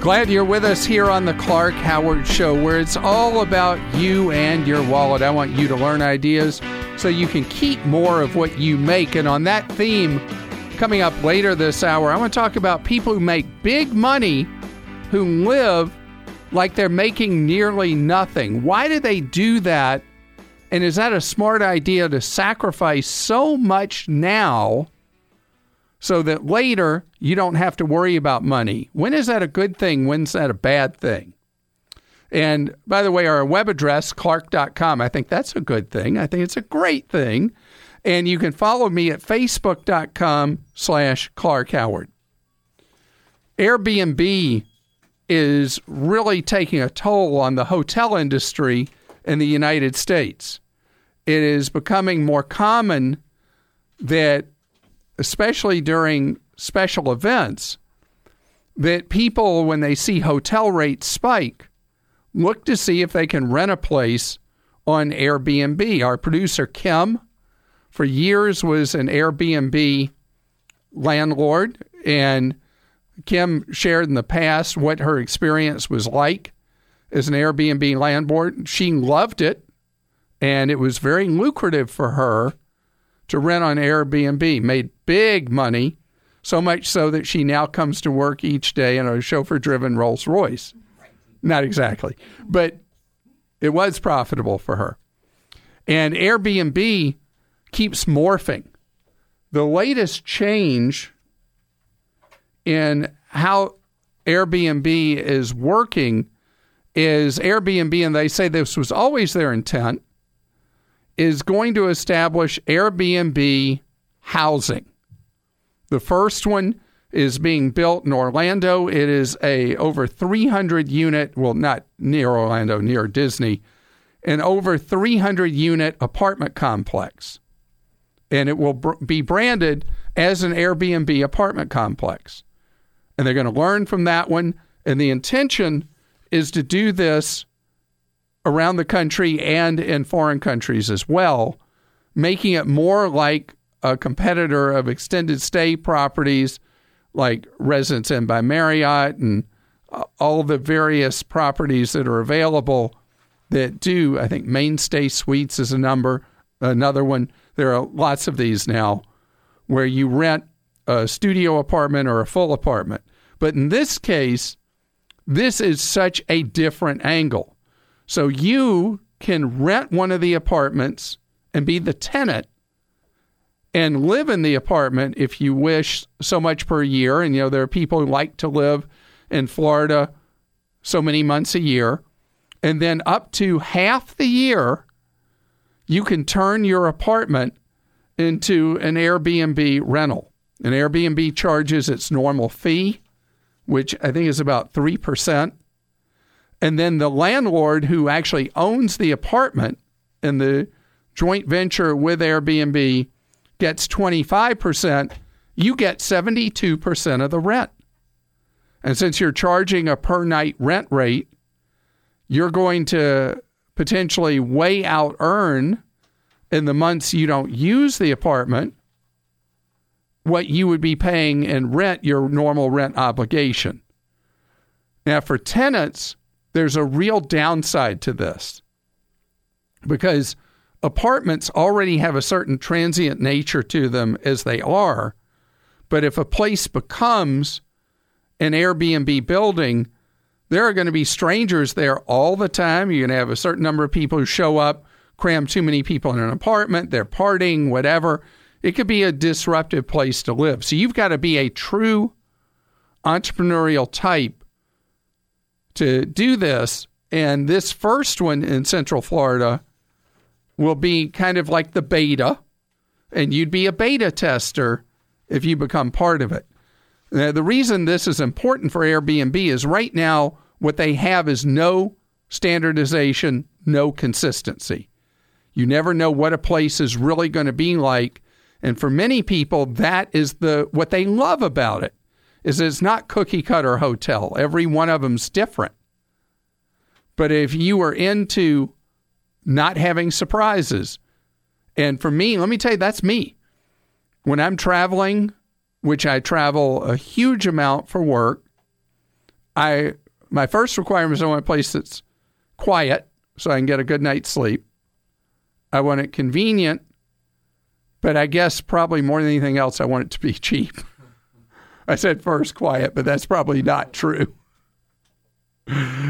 Glad you're with us here on the Clark Howard Show, where it's all about you and your wallet. I want you to learn ideas so you can keep more of what you make. And on that theme, coming up later this hour, I want to talk about people who make big money who live like they're making nearly nothing. Why do they do that? And is that a smart idea to sacrifice so much now? So that later you don't have to worry about money. When is that a good thing? When's that a bad thing? And by the way, our web address, clark.com, I think that's a good thing. I think it's a great thing. And you can follow me at facebook.com slash Clark Howard. Airbnb is really taking a toll on the hotel industry in the United States. It is becoming more common that especially during special events, that people, when they see hotel rates spike, look to see if they can rent a place on Airbnb. Our producer, Kim, for years was an Airbnb landlord, and Kim shared in the past what her experience was like as an Airbnb landlord. She loved it, and it was very lucrative for her to rent on Airbnb, made big money, so much so that she now comes to work each day in a chauffeur driven Rolls Royce. Not exactly, but it was profitable for her. And Airbnb keeps morphing. The latest change in how Airbnb is working is Airbnb, and they say this was always their intent, is going to establish Airbnb housing. The first one is being built in Orlando. It is a over 300 unit, well, not near Orlando, near Disney, an over 300 unit apartment complex. And it will br- be branded as an Airbnb apartment complex. And they're going to learn from that one. And the intention is to do this around the country and in foreign countries as well, making it more like a competitor of extended stay properties like Residence Inn by Marriott and uh, all the various properties that are available that do. I think Mainstay Suites is a number, another one. There are lots of these now where you rent a studio apartment or a full apartment. But in this case, this is such a different angle. So you can rent one of the apartments and be the tenant and live in the apartment if you wish so much per year. And, you know, there are people who like to live in Florida so many months a year. And then up to half the year, you can turn your apartment into an Airbnb rental. An Airbnb charges its normal fee, which I think is about 3%. And then the landlord who actually owns the apartment in the joint venture with Airbnb gets 25%, you get 72% of the rent. And since you're charging a per night rent rate, you're going to potentially way out earn in the months you don't use the apartment what you would be paying in rent, your normal rent obligation. Now, for tenants, there's a real downside to this because apartments already have a certain transient nature to them as they are. But if a place becomes an Airbnb building, there are going to be strangers there all the time. You're going to have a certain number of people who show up, cram too many people in an apartment, they're partying, whatever. It could be a disruptive place to live. So you've got to be a true entrepreneurial type to do this. And this first one in Central Florida will be kind of like the beta, and you'd be a beta tester if you become part of it. Now, the reason this is important for Airbnb is right now what they have is no standardization, no consistency. You never know what a place is really going to be like. And for many people, that is the what they love about it is it's not cookie cutter hotel. Every one of them's different. But if you are into not having surprises, and for me, let me tell you, that's me. When I'm traveling, which I travel a huge amount for work, I my first requirement is I want a place that's quiet so I can get a good night's sleep. I want it convenient, but I guess probably more than anything else, I want it to be cheap. I said first quiet, but that's probably not true.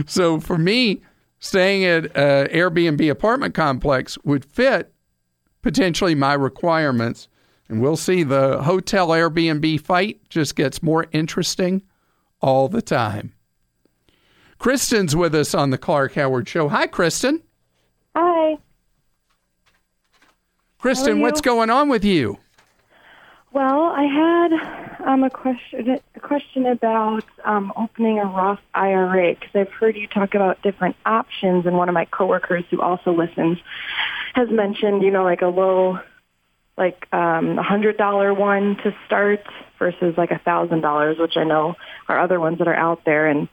so for me, staying at an Airbnb apartment complex would fit potentially my requirements. And we'll see the hotel Airbnb fight just gets more interesting all the time. Kristen's with us on the Clark Howard Show. Hi, Kristen. Hi. Kristen, what's going on with you? Well, I had um, a question a question about um, opening a Roth IRA because I've heard you talk about different options, and one of my coworkers who also listens has mentioned, you know, like a low, like um, a hundred dollar one to start versus like a thousand dollars, which I know are other ones that are out there, and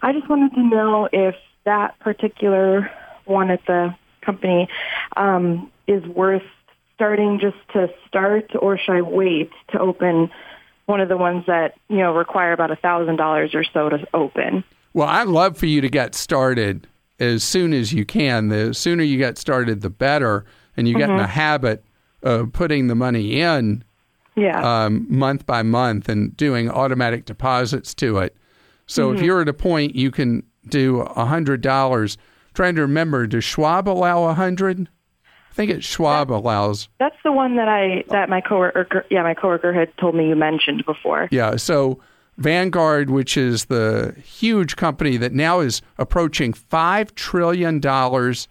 I just wanted to know if that particular one at the company um, is worth starting just to start, or should I wait to open one of the ones that you know require about a thousand dollars or so to open? Well, I'd love for you to get started as soon as you can. The sooner you get started, the better, and you get in the habit of putting the money in Yeah. um, month by month and doing automatic deposits to it. So if you're at a point you can do a hundred dollars, trying to remember, does Schwab allow a hundred? I think it Schwab allows. That's the one that I that my coworker yeah my coworker had told me you mentioned before. Yeah. So Vanguard, which is the huge company that now is approaching five trillion dollars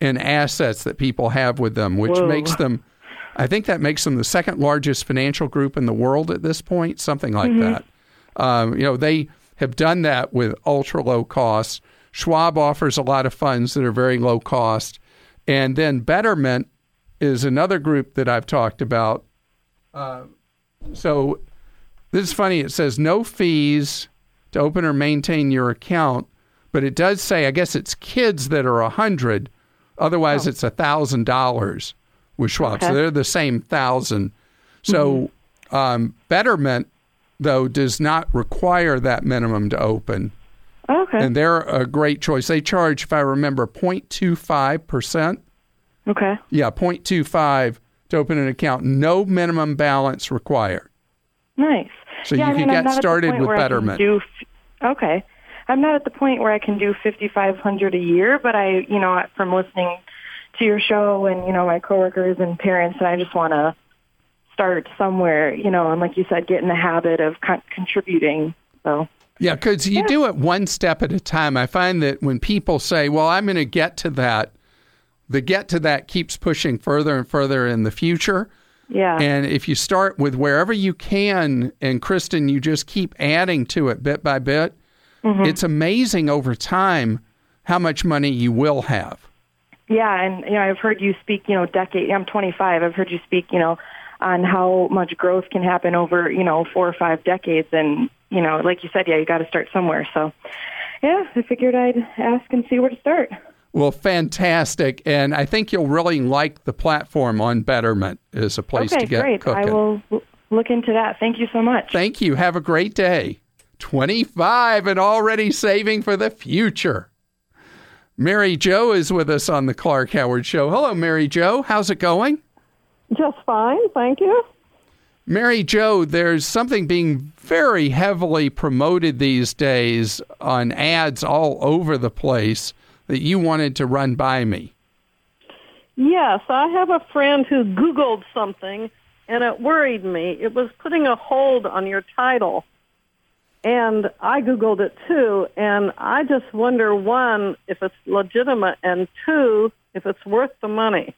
in assets that people have with them, which Whoa. makes them, I think that makes them the second largest financial group in the world at this point, something like that. Um, you know, they have done that with ultra low costs. Schwab offers a lot of funds that are very low cost, and then Betterment is another group that I've talked about. Uh, so this is funny. It says no fees to open or maintain your account, but it does say I guess it's kids that are a hundred. Otherwise, it's a thousand dollars with Schwab. So they're the same thousand. So um, Betterment though does not require that minimum to open, Oh, okay. and they're a great choice. They charge, if I remember, 0.25 percent. okay. Yeah, 0.25 to open an account. No minimum balance required. Nice. So yeah, you I can mean, get at the started with Betterment. Do, okay. I'm not at the point where I can do 5500 a year, but I, you know, from listening to your show and, you know, my coworkers and parents, and I just want to start somewhere, you know, and like you said, get in the habit of con- contributing. So, Yeah, because you do it one step at a time. I find that when people say, well, I'm going to get to that, the get to that keeps pushing further and further in the future. yeah. And if you start with wherever you can, and Kristen, you just keep adding to it bit by bit, Mm-hmm. it's amazing over time how much money you will have. Yeah, and you know, I've heard you speak, you know, decade. I'm 25. I've heard you speak, you know, on how much growth can happen over, you know, four or five decades, and you know, like you said, yeah, you got to start somewhere. So, yeah, I figured I'd ask and see where to start. Well, fantastic. And I think you'll really like the platform on Betterment is a place okay, to get great. cooking. I will look into that. Thank you so much. Thank you. Have a great day. 25 and already saving for the future. Mary Jo is with us on the Clark Howard Show. Hello, Mary Jo. How's it going? Just fine, thank you. Mary Jo, there's something being very heavily promoted these days on ads all over the place that you wanted to run by me. Yes, I have a friend who Googled something and it worried me. It was putting a hold on your title. And I Googled it too, and I just wonder one, if it's legitimate, and two, if it's worth the money.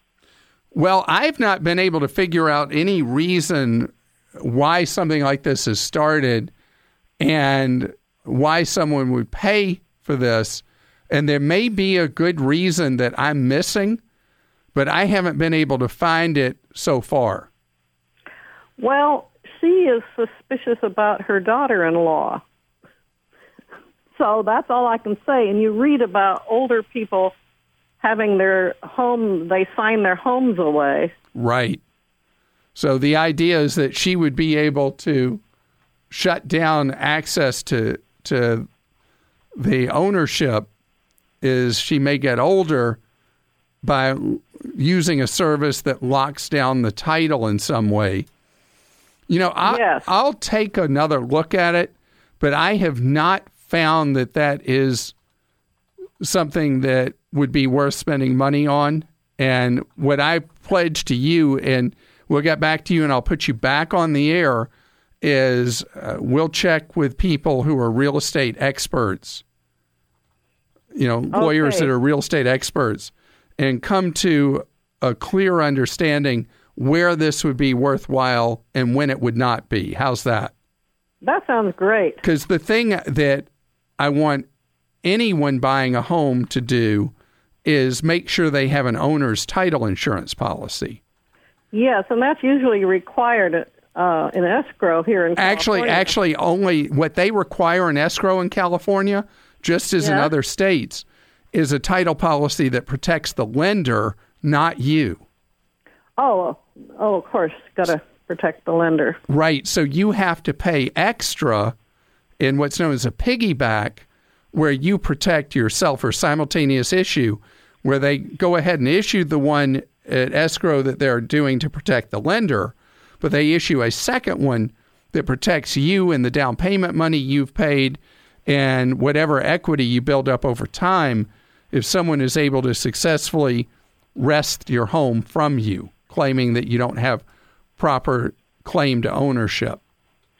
Well, I've not been able to figure out any reason why something like this has started and why someone would pay for this. And there may be a good reason that I'm missing, but I haven't been able to find it so far. Well, she is suspicious about her daughter-in-law. So that's all I can say. And you read about older people having their home, they sign their homes away. Right. So the idea is that she would be able to shut down access to to the ownership is she may get older by using a service that locks down the title in some way. You know, I, Yes. I'll take another look at it, but I have not found that that is something that would be worth spending money on. And what I pledge to you, and we'll get back to you and I'll put you back on the air, is uh, we'll check with people who are real estate experts, you know, lawyers that are real estate experts, and come to a clear understanding where this would be worthwhile and when it would not be. How's that? That sounds great. Because the thing that I want anyone buying a home to do is make sure they have an owner's title insurance policy. Yes, and that's usually required uh, in escrow here in Actually, California. actually, only what they require in escrow in California, just as in other states, is a title policy that protects the lender, not you. Oh, oh, of course, got to protect the lender. Right. So you have to pay extra in what's known as a piggyback, where you protect yourself or simultaneous issue, where they go ahead and issue the one at escrow that they're doing to protect the lender, but they issue a second one that protects you and the down payment money you've paid and whatever equity you build up over time if someone is able to successfully wrest your home from you, claiming that you don't have proper claim to ownership,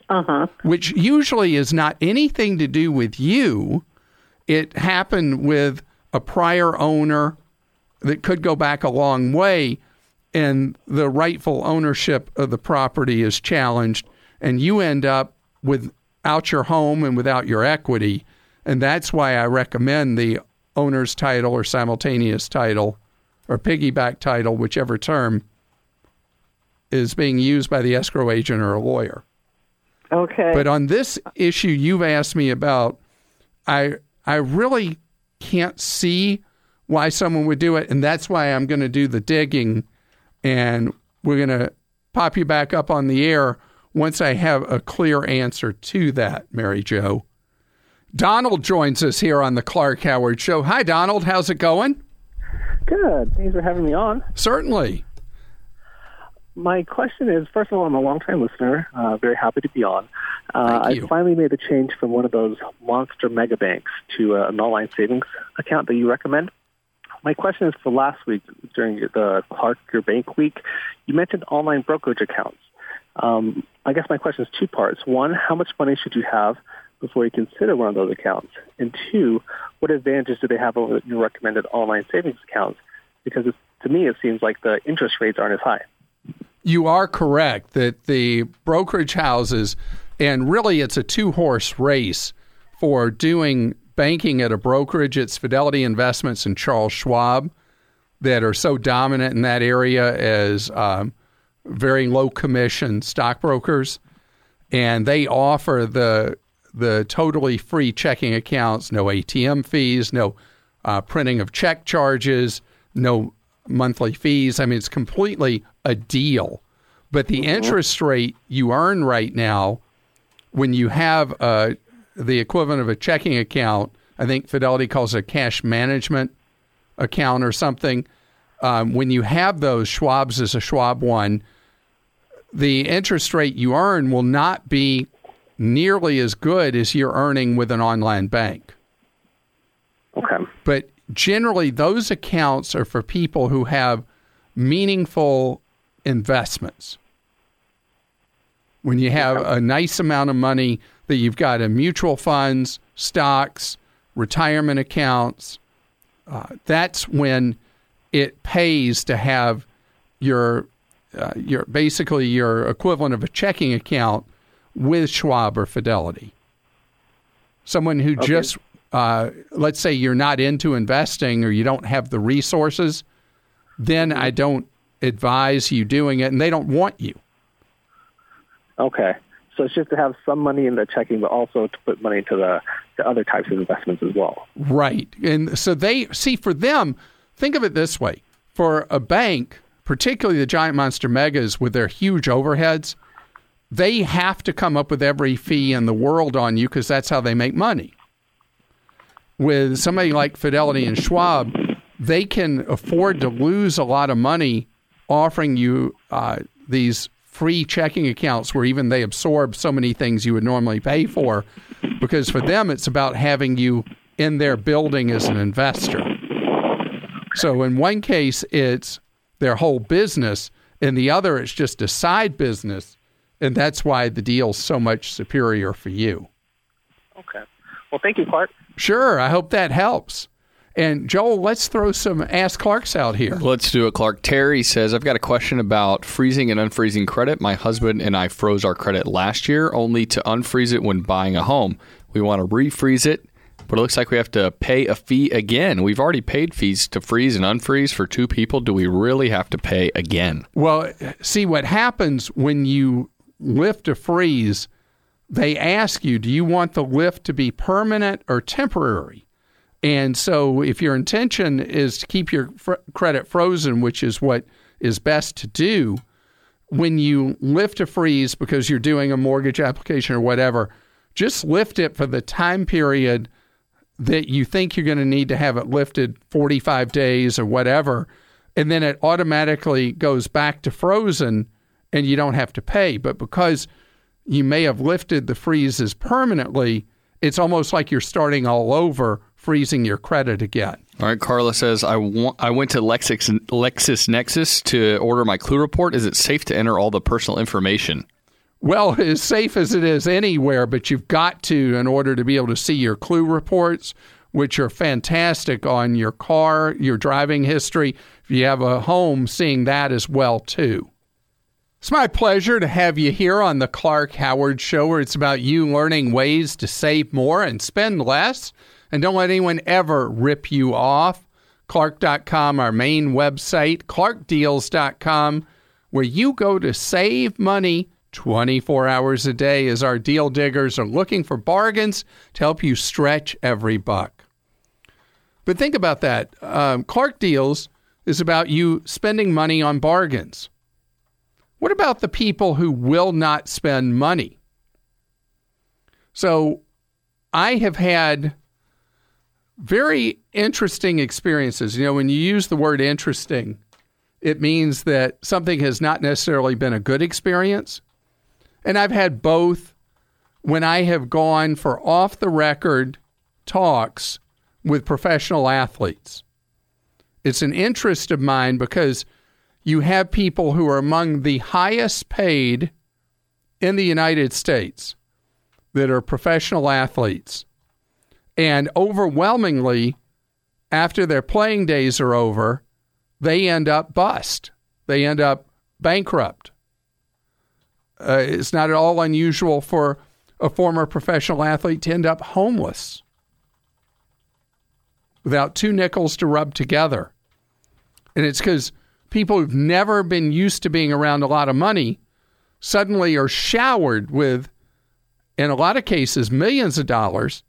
Uh huh. which usually is not anything to do with you. It happened with a prior owner that could go back a long way, and the rightful ownership of the property is challenged, and you end up without your home and without your equity. And that's why I recommend the owner's title or simultaneous title or piggyback title, whichever term is being used by the escrow agent or a lawyer. Okay. But on this issue you've asked me about, I I really can't see why someone would do it, and that's why I'm going to do the digging, and we're going to pop you back up on the air once I have a clear answer to that, Mary Jo. Donald joins us here on the Clark Howard Show. Hi, Donald. How's it going? Good. Thanks for having me on. Certainly. My question is first of all, I'm a long-time listener. Uh, very happy to be on. Uh, I finally made the change from one of those monster mega banks to uh, an online savings account that you recommend. My question is for last week during the Clark Your Bank Week, you mentioned online brokerage accounts. Um, I guess my question is two parts. One, how much money should you have before you consider one of those accounts? And two, what advantages do they have over your recommended online savings accounts? Because to me, it seems like the interest rates aren't as high. You are correct that the brokerage houses, and really it's a two horse race for doing banking at a brokerage. It's Fidelity Investments and Charles Schwab that are so dominant in that area as um, very low commission stockbrokers. And they offer the the totally free checking accounts, no ATM fees, no uh, printing of check charges, no monthly fees. I mean, it's completely a deal. But the interest rate you earn right now, when you have uh, the equivalent of a checking account, I think Fidelity calls it a cash management account or something. Um, when you have those, Schwab's is a Schwab one. The interest rate you earn will not be nearly as good as you're earning with an online bank. Okay. But generally, those accounts are for people who have meaningful investments. When you have a nice amount of money that you've got in mutual funds, stocks, retirement accounts, uh, that's when it pays to have your uh, your basically your equivalent of a checking account with Schwab or Fidelity. Someone who just uh, let's say you're not into investing or you don't have the resources, then I don't advise you doing it, and they don't want you. Okay. So it's just to have some money in the checking, but also to put money into the, the other types of investments as well. Right. And so they see for them, think of it this way for a bank, particularly the giant monster megas with their huge overheads, they have to come up with every fee in the world on you because that's how they make money. With somebody like Fidelity and Schwab, they can afford to lose a lot of money offering you uh, these free checking accounts where even they absorb so many things you would normally pay for because for them it's about having you in their building as an investor. So in one case it's their whole business, in the other it's just a side business, and that's why the deal's so much superior for you. Okay. Well, thank you, Clark. Sure, I hope that helps. And Joel, let's throw some Ask Clarks out here. Let's do it, Clark. Terry says, I've got a question about freezing and unfreezing credit. My husband and I froze our credit last year only to unfreeze it when buying a home. We want to refreeze it, but it looks like we have to pay a fee again. We've already paid fees to freeze and unfreeze for two people. Do we really have to pay again? Well, see what happens when you lift a freeze, they ask you, do you want the lift to be permanent or temporary? And so, if your intention is to keep your fr- credit frozen, which is what is best to do, when you lift a freeze because you're doing a mortgage application or whatever, just lift it for the time period that you think you're going to need to have it lifted 45 days or whatever. And then it automatically goes back to frozen and you don't have to pay. But because you may have lifted the freezes permanently, it's almost like you're starting all over freezing your credit again. All right, Carla says I want I went to Lexis LexisNexis to order my Clue report. Is it safe to enter all the personal information? Well, as safe as it is anywhere, but you've got to in order to be able to see your Clue reports, which are fantastic on your car, your driving history. If you have a home, seeing that as well too. It's my pleasure to have you here on the Clark Howard Show, where it's about you learning ways to save more and spend less. And don't let anyone ever rip you off. Clark.com, our main website, clarkdeals.com, where you go to save money 24 hours a day as our deal diggers are looking for bargains to help you stretch every buck. But think about that. Um, Clark Deals is about you spending money on bargains. What about the people who will not spend money? So I have had very interesting experiences. You know, when you use the word interesting, it means that something has not necessarily been a good experience. And I've had both when I have gone for off the record talks with professional athletes. It's an interest of mine because you have people who are among the highest paid in the United States that are professional athletes and overwhelmingly, after their playing days are over, they end up bust. They end up bankrupt. Uh, it's not at all unusual for a former professional athlete to end up homeless without two nickels to rub together. And it's because people who've never been used to being around a lot of money suddenly are showered with, in a lot of cases, millions of dollars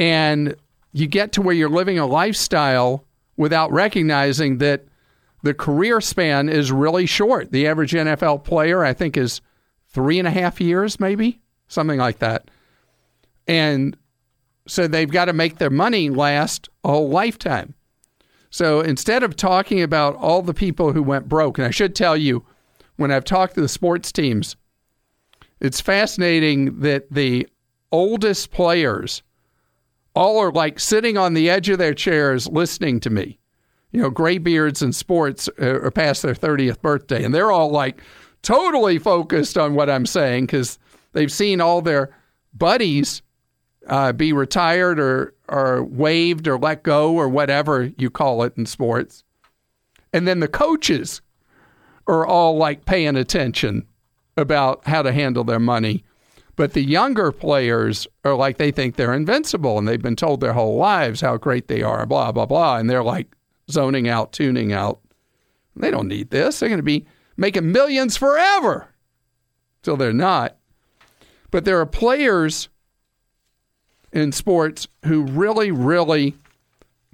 and you get to where you're living a lifestyle without recognizing that the career span is really short. The average NFL player, I think, is three and a half years, maybe something like that. And so they've got to make their money last a whole lifetime. So instead of talking about all the people who went broke, and I should tell you, when I've talked to the sports teams, it's fascinating that the oldest players all are like sitting on the edge of their chairs listening to me. You know, graybeards in sports uh, are past their 30th birthday, and they're all like totally focused on what I'm saying because they've seen all their buddies uh, be retired or, or waived or let go or whatever you call it in sports. And then the coaches are all like paying attention about how to handle their money. But the younger players are like they think they're invincible and they've been told their whole lives how great they are, blah, blah, blah. And they're like zoning out, tuning out. They don't need this. They're going to be making millions forever. So they're not. But there are players in sports who really, really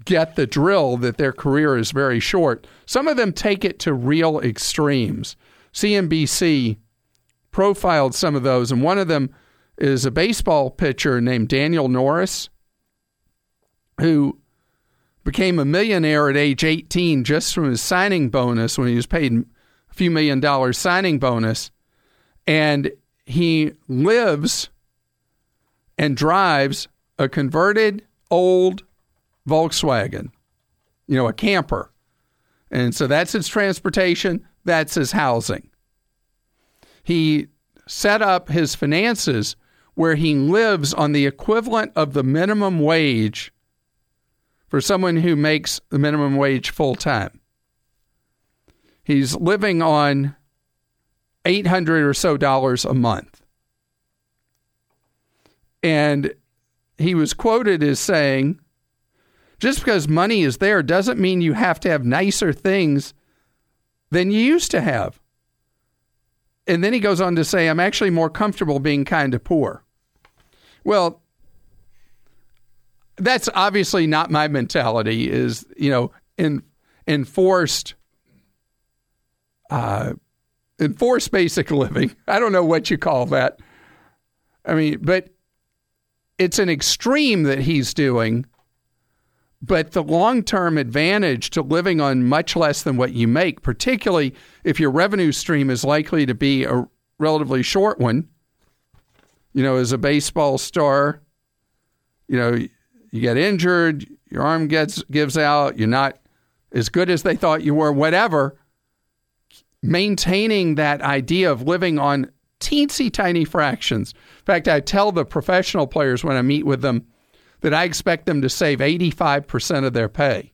get the drill that their career is very short. Some of them take it to real extremes. CNBC profiled some of those, and one of them is a baseball pitcher named Daniel Norris. who became a millionaire at age 18 just from his signing bonus when he was paid a few million dollars signing bonus. And he lives and drives a converted old Volkswagen, you know, a camper. And so that's his transportation, that's his housing. He set up his finances where he lives on the equivalent of the minimum wage for someone who makes the minimum wage full time. He's living on 800 or so dollars a month. And he was quoted as saying, just because money is there doesn't mean you have to have nicer things than you used to have. And then he goes on to say, I'm actually more comfortable being kind of poor. Well, that's obviously not my mentality, is, you know, in, enforced uh, enforced basic living. I don't know what you call that. I mean, but it's an extreme that he's doing but the long term advantage to living on much less than what you make, particularly if your revenue stream is likely to be a relatively short one, you know, as a baseball star, you know, you get injured, your arm gets gives out, you're not as good as they thought you were, whatever. Maintaining that idea of living on teensy tiny fractions. In fact, I tell the professional players when I meet with them, that I expect them to save 85% of their pay.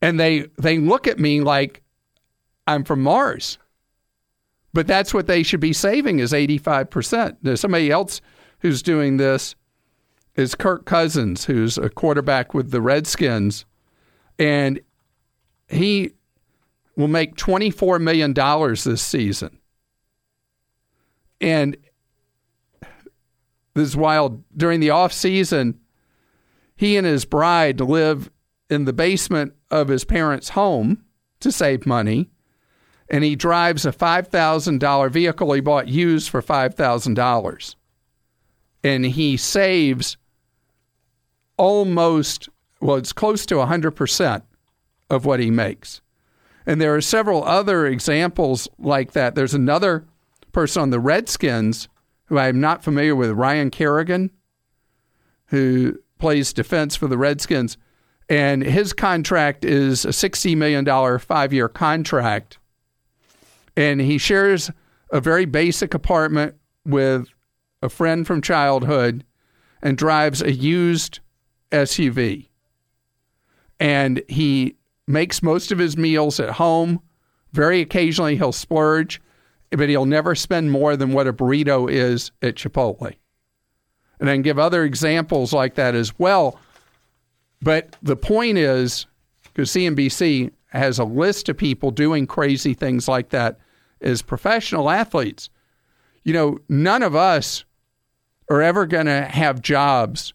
And they they look at me like I'm from Mars. But that's what they should be saving is 85%. There's somebody else who's doing this is Kirk Cousins, who's a quarterback with the Redskins. And he will make $24 million this season. And this is wild. During the off season, he and his bride live in the basement of his parents' home to save money. And he drives a $5,000 vehicle he bought used for $5,000. And he saves almost, well, it's close to 100% of what he makes. And there are several other examples like that. There's another person on the Redskins who I'm not familiar with, Ryan Kerrigan, who plays defense for the Redskins. And his contract is a $60 million five year contract. And he shares a very basic apartment with a friend from childhood and drives a used SUV. And he makes most of his meals at home. Very occasionally, he'll splurge but he'll never spend more than what a burrito is at Chipotle. And then give other examples like that as well. But the point is, because CNBC has a list of people doing crazy things like that as professional athletes. You know, none of us are ever going to have jobs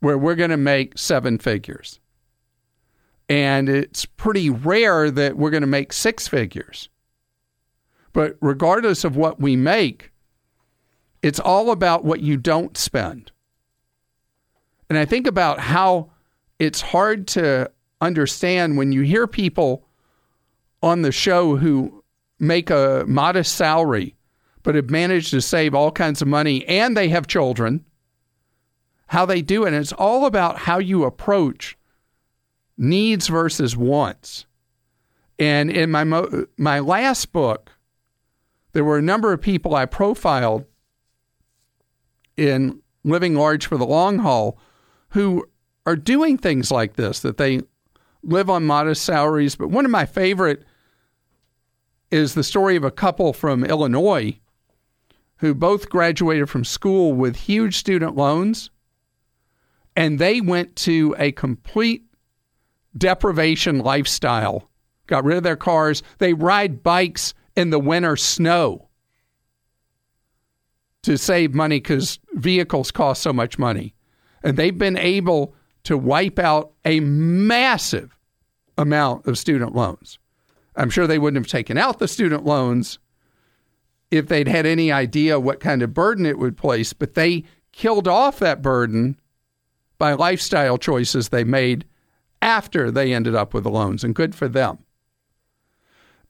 where we're going to make seven figures. And it's pretty rare that we're going to make six figures. But regardless of what we make, it's all about what you don't spend. And I think about how it's hard to understand when you hear people on the show who make a modest salary but have managed to save all kinds of money and they have children, how they do it. And it's all about how you approach needs versus wants. And in my mo- my last book, there were a number of people I profiled in Living Large for the Long Haul who are doing things like this, that they live on modest salaries. But one of my favorite is the story of a couple from Illinois who both graduated from school with huge student loans and they went to a complete deprivation lifestyle, got rid of their cars. They ride bikes in the winter snow to save money because vehicles cost so much money. And they've been able to wipe out a massive amount of student loans. I'm sure they wouldn't have taken out the student loans if they'd had any idea what kind of burden it would place, but they killed off that burden by lifestyle choices they made after they ended up with the loans, and good for them.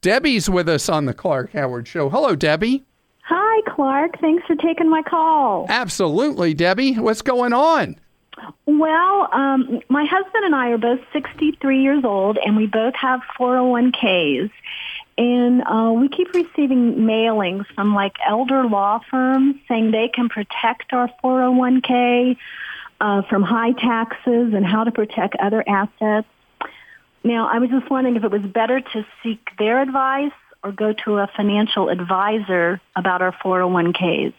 Debbie's with us on the Clark Howard Show. Hello, Debbie. Hi, Clark. Thanks for taking my call. Absolutely, Debbie. What's going on? Well, um, my husband and I are both 63 years old, and we both have 401ks. And uh, we keep receiving mailings from like elder law firms saying they can protect our 401k uh, from high taxes and how to protect other assets. Now, I was just wondering if it was better to seek their advice or go to a financial advisor about our 401ks.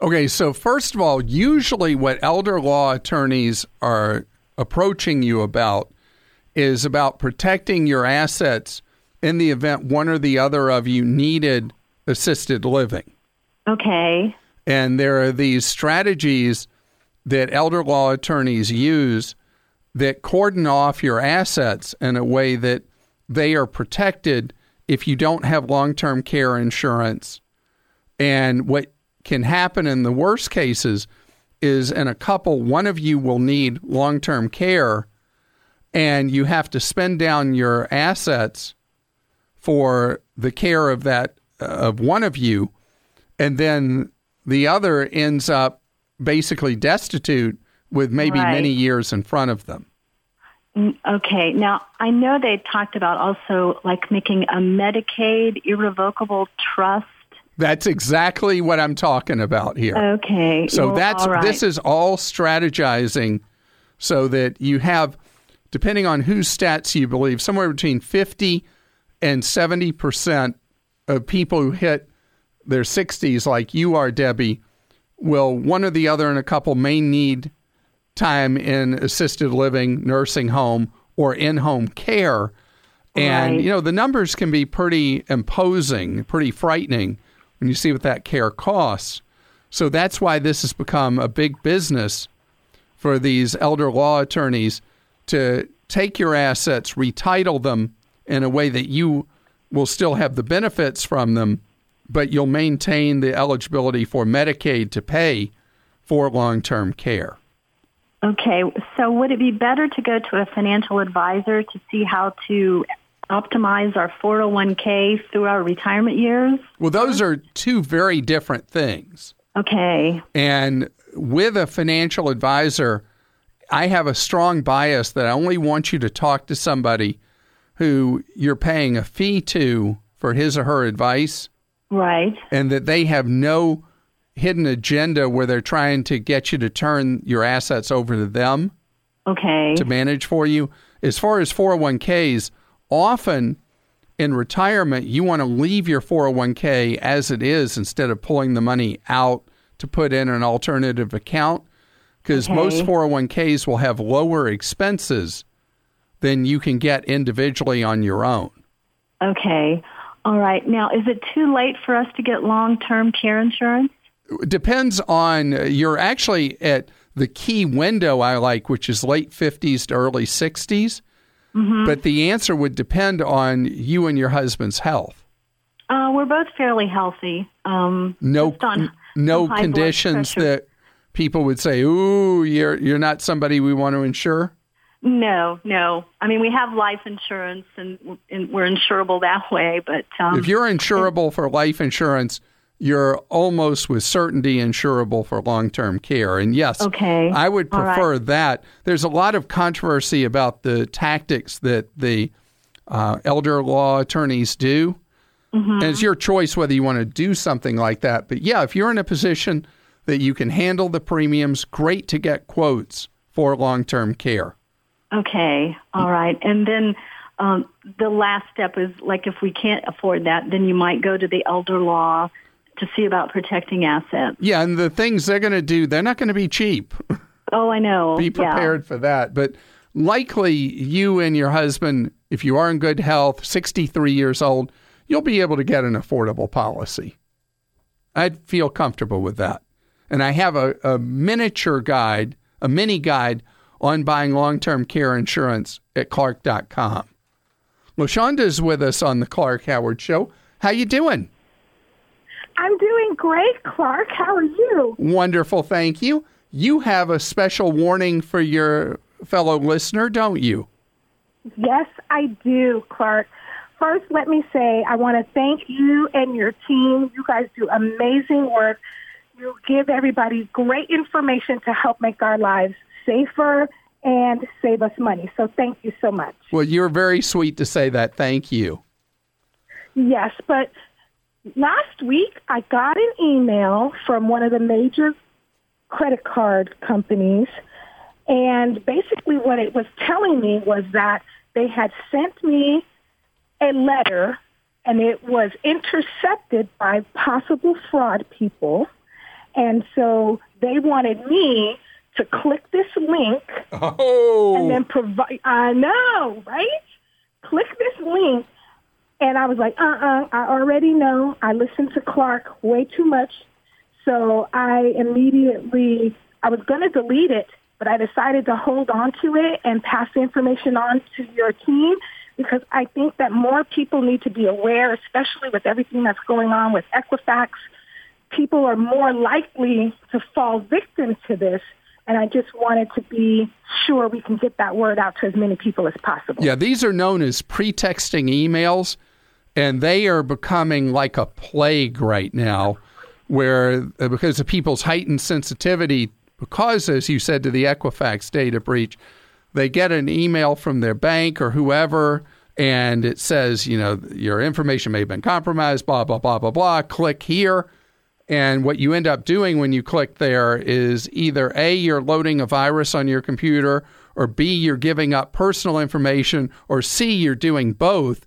Okay, so first of all, usually what elder law attorneys are approaching you about is about protecting your assets in the event one or the other of you needed assisted living. Okay. And there are these strategies that elder law attorneys use that cordon off your assets in a way that they are protected if you don't have long term care insurance. And what can happen in the worst cases is in a couple, one of you will need long term care and you have to spend down your assets for the care of that uh, of one of you and then the other ends up basically destitute with maybe Right. many years in front of them. Mm, Okay. Now, I know they talked about also like making a Medicaid irrevocable trust. That's exactly what I'm talking about here. Okay. So well, that's right. this is all strategizing so that you have depending on whose stats you believe somewhere between 50 and 70% of people who hit their 60s like you are Debbie will one or the other and a couple may need time in assisted living, nursing home or in-home care. And Right. you know, the numbers can be pretty imposing, pretty frightening when you see what that care costs. So that's why this has become a big business for these elder law attorneys to take your assets, retitle them in a way that you will still have the benefits from them, but you'll maintain the eligibility for Medicaid to pay for long term care. Okay. So would it be better to go to a financial advisor to see how to optimize our 401k through our retirement years? Well, those are two very different things. Okay. And with a financial advisor, I have a strong bias that I only want you to talk to somebody who you're paying a fee to for his or her advice Right. and that they have no hidden agenda where they're trying to get you to turn your assets over to them Okay. to manage for you. As far as 401ks, often in retirement, you want to leave your 401k as it is instead of pulling the money out to put in an alternative account because Okay. most 401ks will have lower expenses than you can get individually on your own. Okay. All right. Now, is it too late for us to get long-term care insurance? Depends on you're actually at the key window I like, which is late 50s to early 60s. But the answer would depend on you and your husband's health. Uh, we're both fairly healthy. Um, No, on- no on high blood conditions that people would say, "Ooh, you're you're not somebody we want to insure." No, no. I mean, we have life insurance, and, and we're insurable that way. But um, if you're insurable for life insurance, you're almost with certainty insurable for long-term care. And yes, Okay. I would All right. prefer that. There's a lot of controversy about the tactics that the uh, elder law attorneys do. Mm-hmm. And it's your choice whether you want to do something like that. But yeah, if you're in a position that you can handle the premiums, great to get quotes for long-term care. okay, all right. And then um, the last step is like if we can't afford that, then you might go to the elder law to see about protecting assets. Yeah, and the things they're going to do, they're not going to be cheap. Oh, I know. be Yeah. prepared for that. But likely you and your husband, if you are in good health, 63 years old, you'll be able to get an affordable policy. I'd feel comfortable with that. And I have a, a miniature guide, a mini guide on buying long-term care insurance at clark.com. LaShonda's with us on the Clark Howard Show. How you doing? I'm doing great, Clark. How are you? Wonderful, thank you. you have a special warning for your fellow listener, don't you? Yes, I do, Clark. First, let me say I want to thank you and your team. You guys do amazing work. You give everybody great information to help make our lives safer and save us money. So thank you so much. Well, you're very sweet to say that. Thank you. Yes, but last week I got an email from one of the major credit card companies, and basically what it was telling me was that they had sent me a letter and it was intercepted by possible fraud people. And so they wanted me to click this link Oh. and then provide. I know, right? Click this link, and I was like, uh, uh I already know. I listened to Clark way too much, so I immediately I was going to delete it, but I decided to hold on to it and pass the information on to your team because I think that more people need to be aware, especially with everything that's going on with Equifax. People are more likely to fall victim to this and I just wanted to be sure we can get that word out to as many people as possible. Yeah, these are known as pretexting emails, and they are becoming like a plague right now, where uh, because of people's heightened sensitivity, because, as you said, to the Equifax data breach, they get an email from their bank or whoever, and it says, you know, your information may have been compromised, blah, blah, blah, blah, blah. Click here. And what you end up doing when you click there is either A, you're loading a virus on your computer, or B, you're giving up personal information, or C, you're doing both.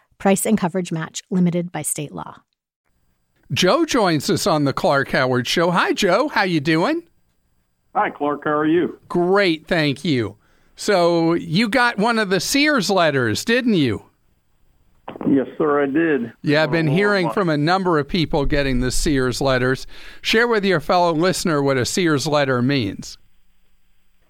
Price and coverage match limited by state law. Joe joins us on the Clark Howard Show. Hi, Joe. How you doing? Hi, Clark. How are you? Great, thank you. So you got one of the Sears letters, didn't you? Yes, sir, I did. Yeah, I've been Oh, hearing from a number of people getting the Sears letters. Share with your fellow listener what a Sears letter means.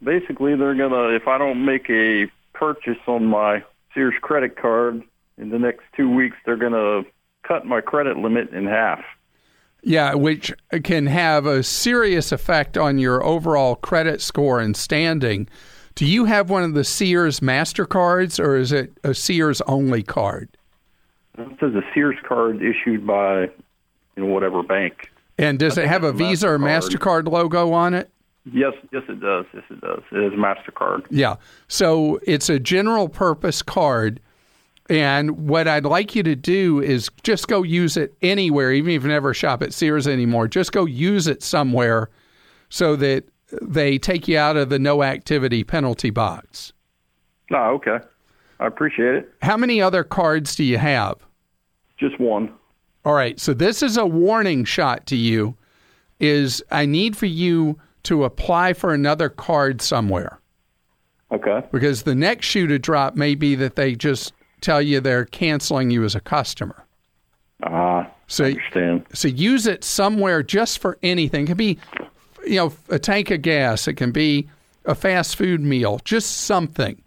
Basically, they're gonna if I don't make a purchase on my Sears credit card in the next two weeks, they're gonna cut my credit limit in half. Yeah, which can have a serious effect on your overall credit score and standing. Do you have one of the Sears MasterCards or is it a Sears only card? This is a Sears card issued by you know whatever bank. And does it have a Visa or MasterCard. MasterCard logo on it? Yes, yes, it does. Yes, it does. It is Mastercard. Yeah. So it's a general purpose card. And what I'd like you to do is just go use it anywhere, even if you never shop at Sears anymore. Just go use it somewhere so that they take you out of the no activity penalty box. Oh, okay. I appreciate it. How many other cards do you have? Just one. All right. So this is a warning shot to you is I need for you to apply for another card somewhere. Okay. because the next shoe to drop may be that they just tell you they're canceling you as a customer. Ah, So, understand. so use it somewhere just for anything. It can be, you know, a tank of gas. It can be a fast food meal, just something.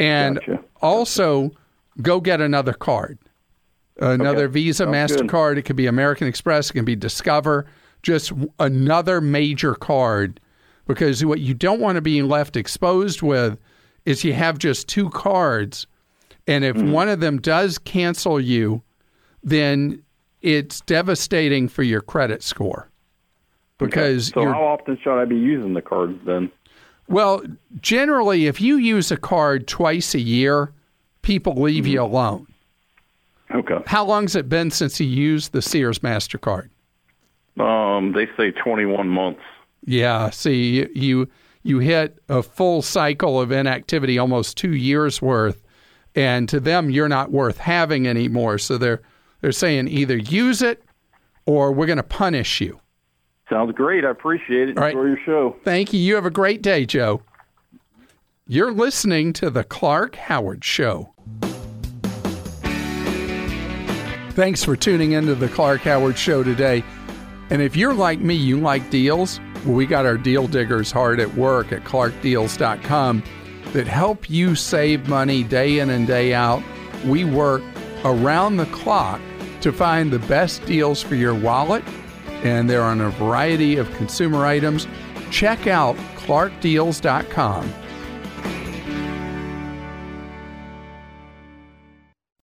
And Gotcha. also, go get another card, another Okay. Visa, Sounds good. Mastercard. It could be American Express. It can be Discover. Just another major card, because what you don't want to be left exposed with is you have just two cards, and if Mm-hmm. one of them does cancel you, then it's devastating for your credit score because So how often should I be using the cards then? Well, generally, if you use a card twice a year, people leave you Mm-hmm. alone. Okay. How long's it been since you used the Sears Mastercard? Um, they say 21 months. Yeah, see, you you hit a full cycle of inactivity, almost two years worth, and to them, you're not worth having anymore. So they're they're saying either use it or we're going to punish you. Sounds great. I appreciate it. All right. Enjoy your show. Thank you. You have a great day, Joe. You're listening to the Clark Howard Show. Thanks for tuning into the Clark Howard Show today. And if you're like me, you like deals, well, we got our deal diggers hard at work at clarkdeals.com that help you save money day in and day out. We work around the clock to find the best deals for your wallet, and they're on a variety of consumer items. Check out clarkdeals.com